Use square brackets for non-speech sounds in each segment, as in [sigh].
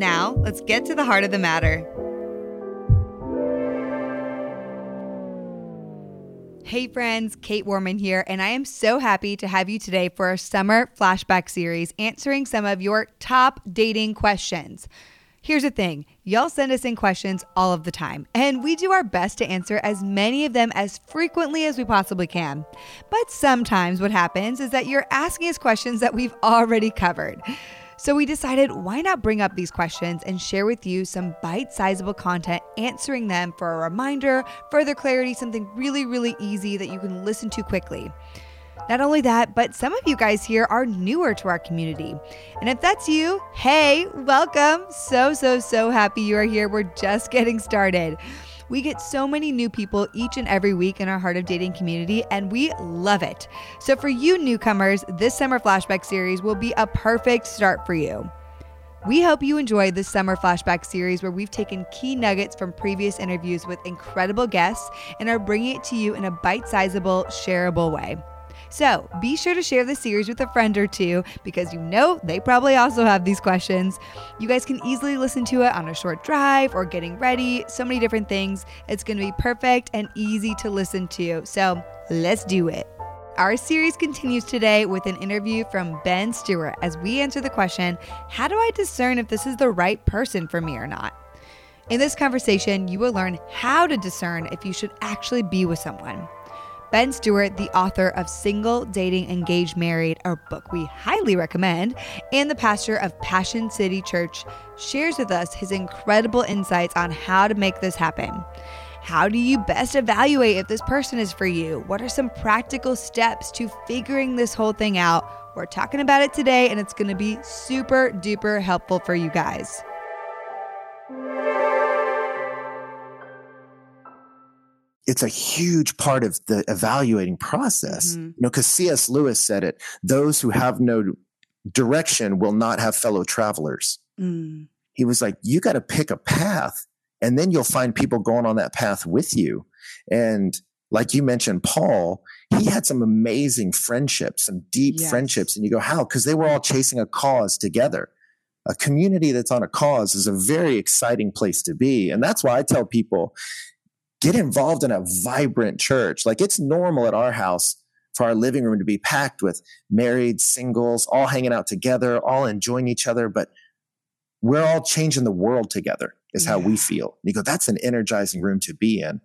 Now, let's get to the heart of the matter. Hey friends, Kait Warman here, and I am so happy to have you today for our summer flashback series answering some of your top dating questions. Here's the thing y'all send us in questions all of the time, and we do our best to answer as many of them as frequently as we possibly can. But sometimes what happens is that you're asking us questions that we've already covered. So we decided why not bring up these questions and share with you some bite sizable content answering them for a reminder, further clarity, something really, really easy that you can listen to quickly. Not only that, but some of you guys here are newer to our community. And if that's you, hey, welcome. So, so, so happy you are here. We're just getting started. We get so many new people each and every week in our Heart of Dating community, and we love it. So, for you newcomers, this summer flashback series will be a perfect start for you. We hope you enjoy this summer flashback series where we've taken key nuggets from previous interviews with incredible guests and are bringing it to you in a bite sizable, shareable way. So be sure to share the series with a friend or two because you know they probably also have these questions. You guys can easily listen to it on a short drive or getting ready, so many different things. It's going to be perfect and easy to listen to. So let's do it. Our series continues today with an interview from Ben Stuart as we answer the question How do I discern if this is the right person for me or not? In this conversation, you will learn how to discern if you should actually be with someone. Ben Stuart, the author of Single, Dating, Engaged, Married, a book we highly recommend, and the pastor of Passion City Church, shares with us his incredible insights on how to make this happen. How do you best evaluate if this person is for you? What are some practical steps to figuring this whole thing out? We're talking about it today, and it's going to be super duper helpful for you guys. It's a huge part of the evaluating process. Mm-hmm. You know, because C.S. Lewis said it: "Those who have no direction will not have fellow travelers." Mm. He was like, "You got to pick a path, and then you'll find people going on that path with you." And like you mentioned, Paul, he had some amazing friendships, some deep yes. friendships, and you go, "How?" Because they were all chasing a cause together. A community that's on a cause is a very exciting place to be. And that's why I tell people get involved in a vibrant church. Like it's normal at our house for our living room to be packed with married singles, all hanging out together, all enjoying each other, but we're all changing the world together is how yeah. we feel. And you go, that's an energizing room to be in.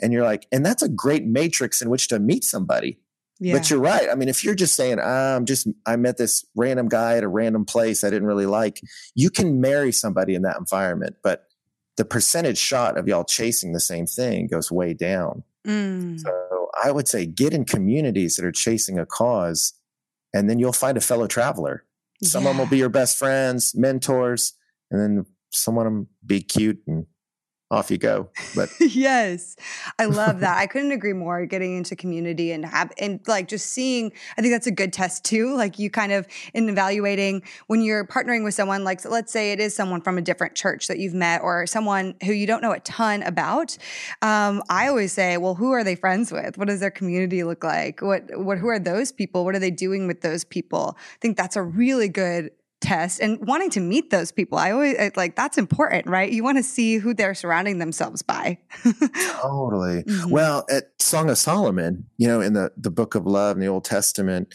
And you're like, and that's a great matrix in which to meet somebody. Yeah. But you're right. I mean, if you're just saying, I'm just, I met this random guy at a random place I didn't really like, you can marry somebody in that environment. But the percentage shot of y'all chasing the same thing goes way down. Mm. So I would say get in communities that are chasing a cause, and then you'll find a fellow traveler. Some yeah. of them will be your best friends, mentors, and then someone will be cute and off you go. But [laughs] yes, I love that. [laughs] I couldn't agree more. Getting into community and have and like just seeing. I think that's a good test too. Like you kind of in evaluating when you're partnering with someone. Like let's say it is someone from a different church that you've met or someone who you don't know a ton about. Um, I always say, well, who are they friends with? What does their community look like? What what who are those people? What are they doing with those people? I think that's a really good test and wanting to meet those people. I always I, like that's important, right? You want to see who they're surrounding themselves by. [laughs] totally. Mm-hmm. Well, at Song of Solomon, you know, in the the book of love in the Old Testament,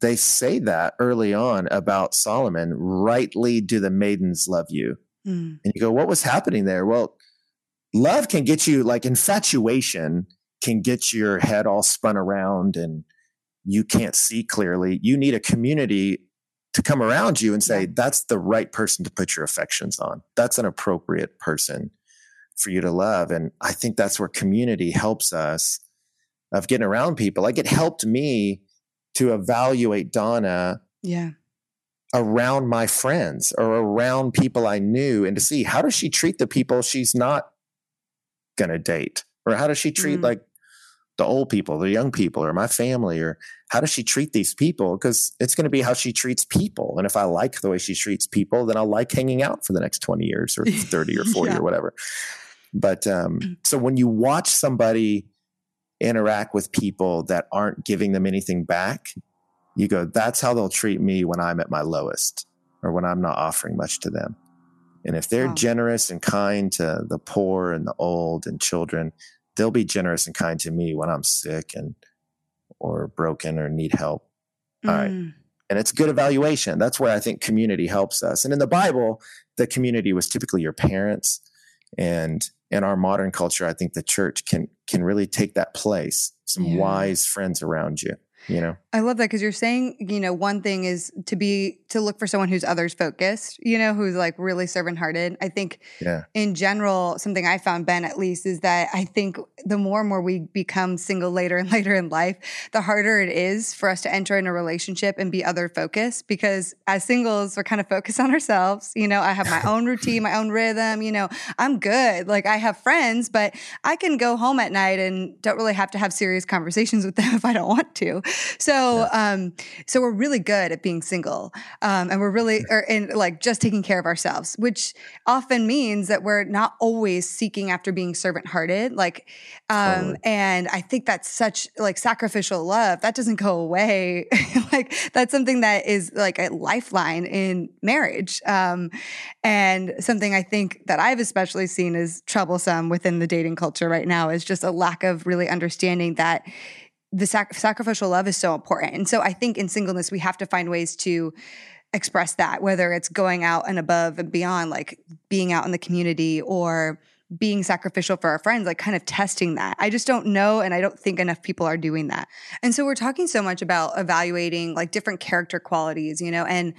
they say that early on about Solomon, rightly do the maidens love you. Mm. And you go, what was happening there? Well, love can get you like infatuation can get your head all spun around and you can't see clearly. You need a community to come around you and say, that's the right person to put your affections on. That's an appropriate person for you to love. And I think that's where community helps us of getting around people. Like it helped me to evaluate Donna. Yeah. around my friends or around people I knew and to see how does she treat the people she's not going to date? Or how does she treat mm. like the old people, the young people, or my family? Or how does she treat these people? Because it's going to be how she treats people. And if I like the way she treats people, then I'll like hanging out for the next 20 years or [laughs] 30 or 40 yeah. or whatever. But um, mm. so when you watch somebody interact with people that aren't giving them anything back, you go, that's how they'll treat me when I'm at my lowest or when I'm not offering much to them. And if they're wow. generous and kind to the poor and the old and children, they'll be generous and kind to me when I'm sick and or broken or need help. Mm. All right. And it's good evaluation. That's where I think community helps us. And in the Bible, the community was typically your parents. And in our modern culture, I think the church can can really take that place. Some yeah. wise friends around you you know? I love that because you're saying you know one thing is to be to look for someone who's others focused you know who's like really servant hearted i think yeah. in general something i found ben at least is that i think the more and more we become single later and [laughs] later in life the harder it is for us to enter in a relationship and be other focused because as singles we're kind of focused on ourselves you know? I have my own routine my own rhythm you know? I'm good. Like i have friends but i can go home at night and don't really have to have serious conversations with them [laughs] if i don't want to so, yeah. um, so we're really good at being single, um, and we're really, or in like just taking care of ourselves, which often means that we're not always seeking after being servant hearted. Like, um, totally. and I think that's such like sacrificial love that doesn't go away. [laughs] like that's something that is like a lifeline in marriage, um, and something I think that I've especially seen is troublesome within the dating culture right now is just a lack of really understanding that the sac- sacrificial love is so important. And so I think in singleness, we have to find ways to express that, whether it's going out and above and beyond, like being out in the community or being sacrificial for our friends, like kind of testing that. I just don't know. And I don't think enough people are doing that. And so we're talking so much about evaluating like different character qualities, you know, and,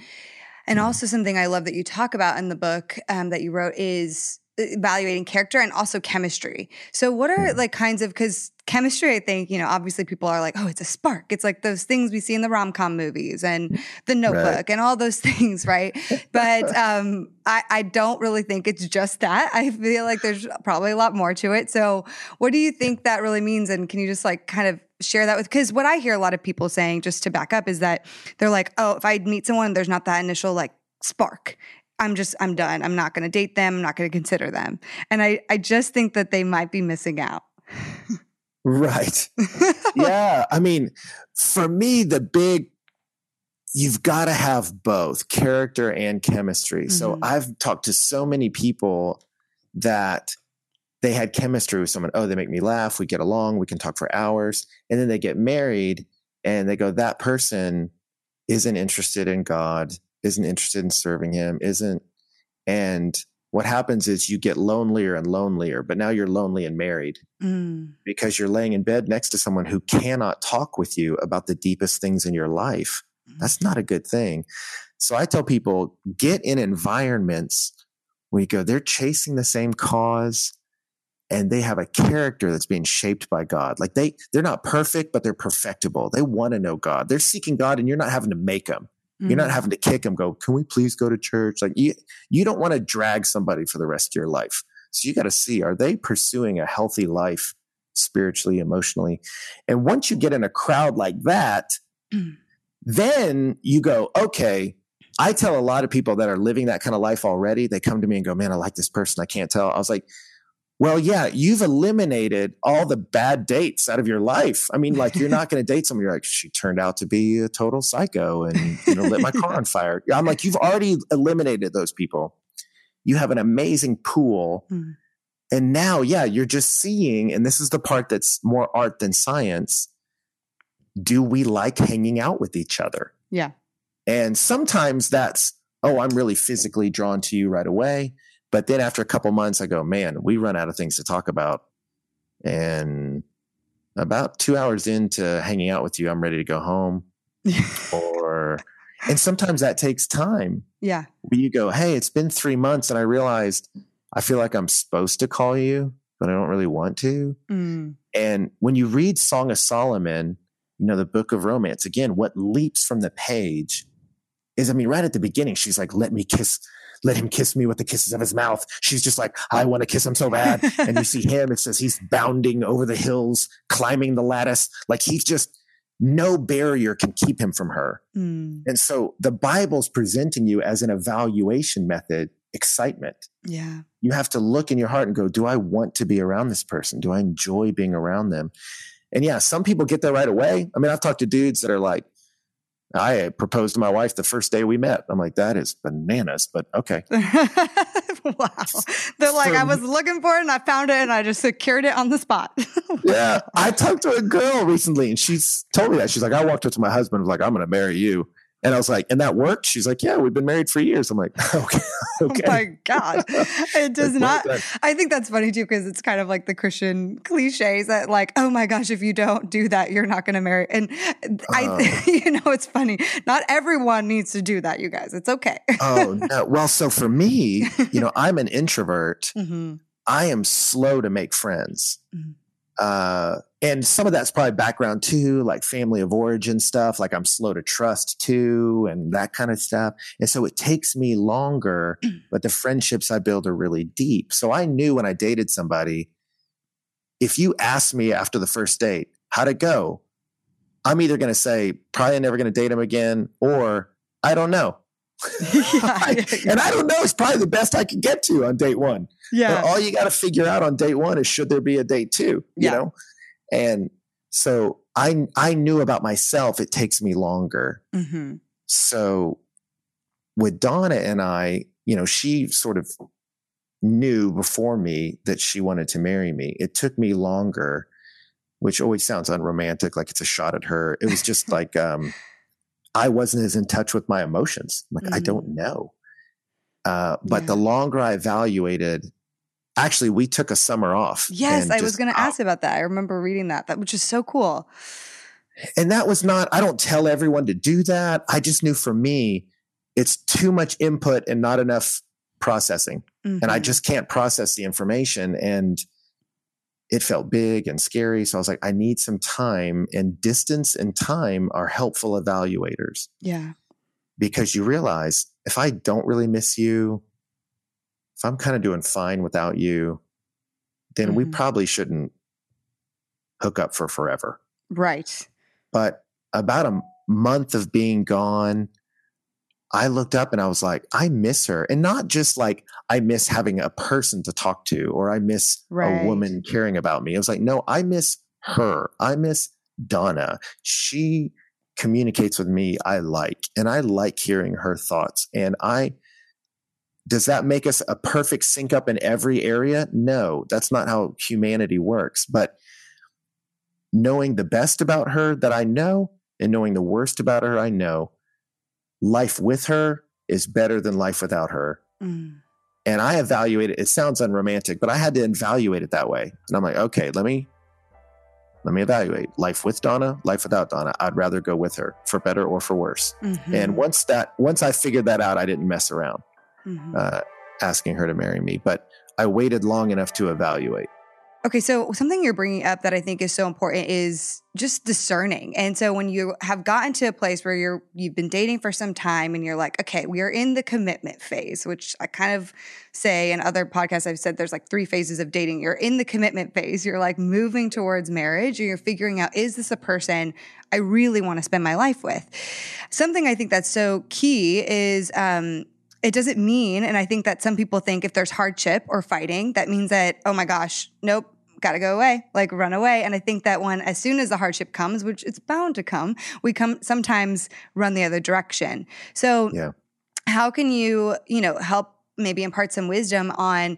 and mm-hmm. also something I love that you talk about in the book um, that you wrote is evaluating character and also chemistry. So what are like kinds of cuz chemistry I think, you know, obviously people are like, "Oh, it's a spark." It's like those things we see in the rom-com movies and The Notebook right. and all those [laughs] things, right? but [laughs] um I I don't really think it's just that. I feel like there's probably a lot more to it. So what do you think that really means and can you just like kind of share that with because what I hear a lot of people saying just to back up is that they're like, "Oh, if I meet someone there's not that initial like spark I'm just, I'm done. I'm not going to date them. I'm not going to consider them. And I, I just think that they might be missing out. right. [laughs] yeah. I mean, for me, the big, you've got to have both character and chemistry. Mm-hmm. So I've talked to so many people that they had chemistry with someone. Oh, they make me laugh. We get along. We can talk for hours. And then they get married and they go, that person isn't interested in God isn't interested in serving him, isn't. And what happens is you get lonelier and lonelier, but now you're lonely and married mm. because you're laying in bed next to someone who cannot talk with you about the deepest things in your life. That's mm. not a good thing. So I tell people get in environments where you go, they're chasing the same cause and they have a character that's being shaped by God. Like they, they're not perfect, but they're perfectible. They want to know God. They're seeking God and you're not having to make them. You're not mm-hmm. having to kick them, go, can we please go to church? Like you, you don't want to drag somebody for the rest of your life. So you got to see, are they pursuing a healthy life spiritually, emotionally? And once you get in a crowd like that, mm. then you go, okay, I tell a lot of people that are living that kind of life already, they come to me and go, man, I like this person. I can't tell. I was like, well, yeah, you've eliminated all the bad dates out of your life. I mean, like you're not going to date someone. You're like, she turned out to be a total psycho and you know lit my car on fire. [laughs] I'm like, you've already eliminated those people. You have an amazing pool, mm. and now, yeah, you're just seeing. And this is the part that's more art than science. Do we like hanging out with each other? Yeah. And sometimes that's, oh, I'm really physically drawn to you right away. But then after a couple months, I go, man, we run out of things to talk about. And about two hours into hanging out with you, I'm ready to go home. [laughs] or, and sometimes that takes time. Yeah. Where you go, hey, it's been three months and I realized I feel like I'm supposed to call you, but I don't really want to. Mm. And when you read Song of Solomon, you know, the book of romance, again, what leaps from the page is, I mean, right at the beginning, she's like, let me kiss, let him kiss me with the kisses of his mouth. She's just like, I want to kiss him so bad. [laughs] and you see him, it says he's bounding over the hills, climbing the lattice. Like he's just, no barrier can keep him from her. Mm. And so the Bible's presenting you as an evaluation method excitement. Yeah. You have to look in your heart and go, do I want to be around this person? Do I enjoy being around them? And yeah, some people get there right away. I mean, I've talked to dudes that are like, I proposed to my wife the first day we met. I'm like, that is bananas, but okay. [laughs] wow. They're like, I was looking for it and I found it and I just secured it on the spot. [laughs] yeah. I talked to a girl recently and she's told me that. She's like, I walked up to my husband and was like, I'm going to marry you. And I was like, and that worked? She's like, yeah, we've been married for years. I'm like, okay. [laughs] okay. Oh my God. It [laughs] does not. I think that's funny too, because it's kind of like the Christian cliches that, like, oh my gosh, if you don't do that, you're not going to marry. And I, uh, [laughs] you know, it's funny. Not everyone needs to do that, you guys. It's okay. oh, no. Well, so for me, you know, I'm an introvert. Mm-hmm. I am slow to make friends. Mm-hmm. Uh, and some of that's probably background too, like family of origin stuff, like I'm slow to trust too, and that kind of stuff. And so it takes me longer, but the friendships I build are really deep. So I knew when I dated somebody, if you ask me after the first date, how'd it go? I'm either going to say, probably never going to date him again, or I don't know. Yeah, [laughs] yeah, [laughs] and I don't know, it's probably the best I could get to on date one. Yeah. But all you got to figure out on date one is should there be a date two, you know? And so I, I knew about myself, it takes me longer. Mm-hmm. So with Donna and I, you know, she sort of knew before me that she wanted to marry me. It took me longer, which always sounds unromantic, like it's a shot at her. It was just [laughs] like, um, I wasn't as in touch with my emotions. Like, mm-hmm. I don't know. Uh, but yeah. the longer I evaluated actually we took a summer off. Yes, I was going to ask about that. I remember reading that, that which is so cool. And that was not I don't tell everyone to do that. I just knew for me it's too much input and not enough processing. Mm-hmm. And I mm-hmm. just can't process the information and it felt big and scary. So I was like, I need some time, and distance and time are helpful evaluators. Yeah. Because you realize if I don't really miss you, if I'm kind of doing fine without you, then mm-hmm. we probably shouldn't hook up for forever. Right. But about a month of being gone, I looked up and I was like, I miss her. And not just like I miss having a person to talk to or I miss right. a woman caring about me. It was like, no, I miss her. I miss Donna. She communicates with me I like, and I like hearing her thoughts. And I does that make us a perfect sync up in every area? No, that's not how humanity works. But knowing the best about her that I know and knowing the worst about her I know, life with her is better than life without her. Mm. And I evaluate it. It sounds unromantic, but I had to evaluate it that way. And I'm like, okay, let me let me evaluate life with Donna, life without Donna. I'd rather go with her for better or for worse. Mm-hmm. And once that once I figured that out, I didn't mess around mm-hmm. uh, asking her to marry me. But I waited long enough to evaluate. Okay, so something you're bringing up that I think is so important is just discerning. And so when you have gotten to a place where you're you've been dating for some time and you're like, okay, we are in the commitment phase, which I kind of say in other podcasts I've said there's like three phases of dating. You're in the commitment phase. You're like moving towards marriage and you're figuring out is this a person I really want to spend my life with? Something I think that's so key is um it doesn't mean, and I think that some people think if there's hardship or fighting, that means that, oh my gosh, nope, gotta go away, like run away. And I think that when, as soon as the hardship comes, which it's bound to come, we come sometimes run the other direction. So, yeah. how can you, you know, help maybe impart some wisdom on,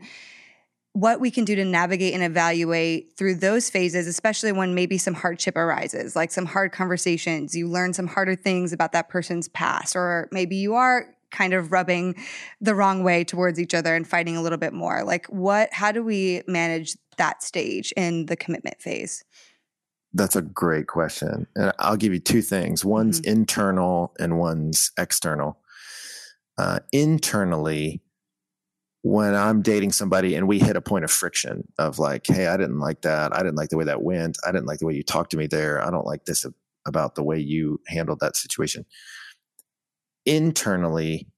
what we can do to navigate and evaluate through those phases, especially when maybe some hardship arises, like some hard conversations, you learn some harder things about that person's past, or maybe you are kind of rubbing the wrong way towards each other and fighting a little bit more? Like, what, how do we manage that stage in the commitment phase? That's a great question. And I'll give you two things one's mm-hmm. internal and one's external. Uh, internally, when I'm dating somebody and we hit a point of friction of like, hey, I didn't like that. I didn't like the way that went. I didn't like the way you talked to me there. I don't like this about the way you handled that situation internally,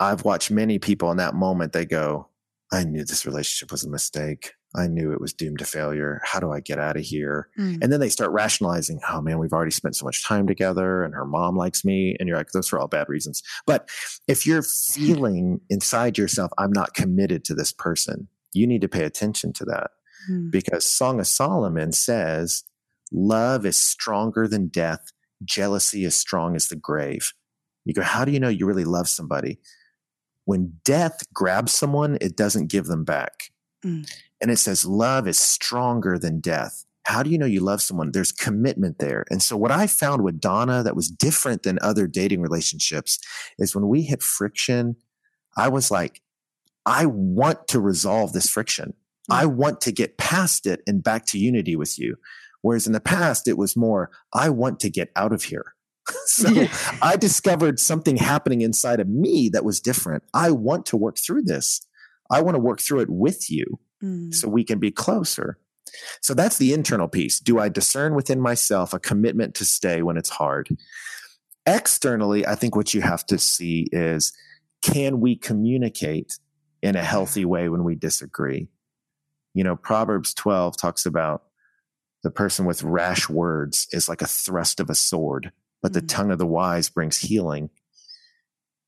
I've watched many people in that moment, they go, I knew this relationship was a mistake. I knew it was doomed to failure. How do I get out of here? Mm. And then they start rationalizing, oh man, we've already spent so much time together and her mom likes me. And you're like, those are all bad reasons. But if you're [laughs] feeling inside yourself, I'm not committed to this person, you need to pay attention to that mm. because Song of Solomon says, love is stronger than death. Jealousy is strong as the grave. You go, how do you know you really love somebody? When death grabs someone, it doesn't give them back. Mm. And it says, love is stronger than death. How do you know you love someone? There's commitment there. And so, what I found with Donna that was different than other dating relationships is when we hit friction, I was like, I want to resolve this friction. Mm. I want to get past it and back to unity with you. Whereas in the past, it was more, I want to get out of here. [laughs] [laughs] so. I discovered something happening inside of me that was different. I want to work through this. I want to work through it with you mm. so we can be closer. So that's the internal piece. Do I discern within myself a commitment to stay when it's hard? Externally, I think what you have to see is can we communicate in a healthy way when we disagree? You know, Proverbs 12 talks about the person with rash words is like a thrust of a sword but mm-hmm. the tongue of the wise brings healing.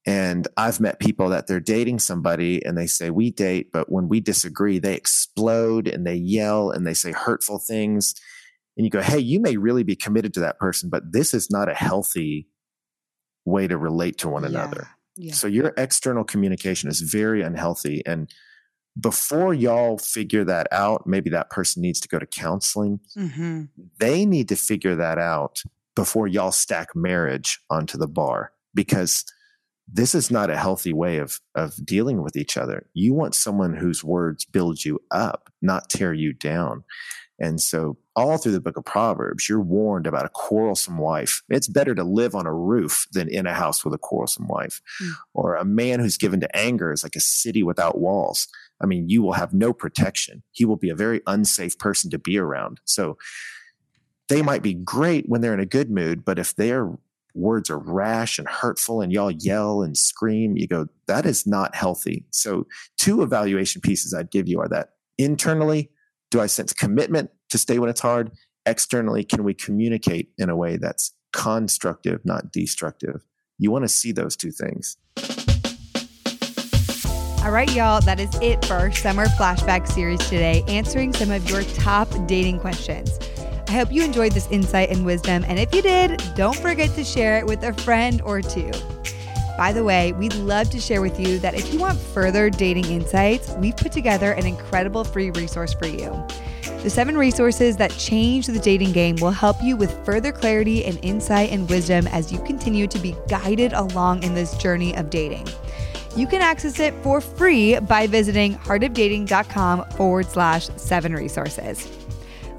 And I've met people that they're dating somebody and they say, we date, but when we disagree, they explode and they yell and they say hurtful things. And you go, hey, you may really be committed to that person, but this is not a healthy way to relate to one yeah. another. Yeah. So your external communication is very unhealthy. And before y'all figure that out, maybe that person needs to go to counseling. Mm-hmm. They need to figure that out before y'all stack marriage onto the bar because this is not a healthy way of of dealing with each other. You want someone whose words build you up, not tear you down. And so all through the book of Proverbs, you're warned about a quarrelsome wife. It's better to live on a roof than in a house with a quarrelsome wife. Mm. Or a man who's given to anger is like a city without walls. I mean, you will have no protection. He will be a very unsafe person to be around. So they might be great when they're in a good mood, but if their words are rash and hurtful and y'all yell and scream, you go, that is not healthy. So, two evaluation pieces I'd give you are that internally, do I sense commitment to stay when it's hard? Externally, can we communicate in a way that's constructive, not destructive? You want to see those two things. All right, y'all, that is it for our summer flashback series today, answering some of your top dating questions. I hope you enjoyed this insight and wisdom. And if you did, don't forget to share it with a friend or two. By the way, we'd love to share with you that if you want further dating insights, we've put together an incredible free resource for you. The seven resources that change the dating game will help you with further clarity and insight and wisdom as you continue to be guided along in this journey of dating. You can access it for free by visiting heartofdating.com forward slash seven resources.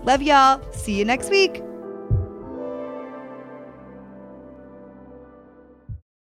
Love y'all. See you next week.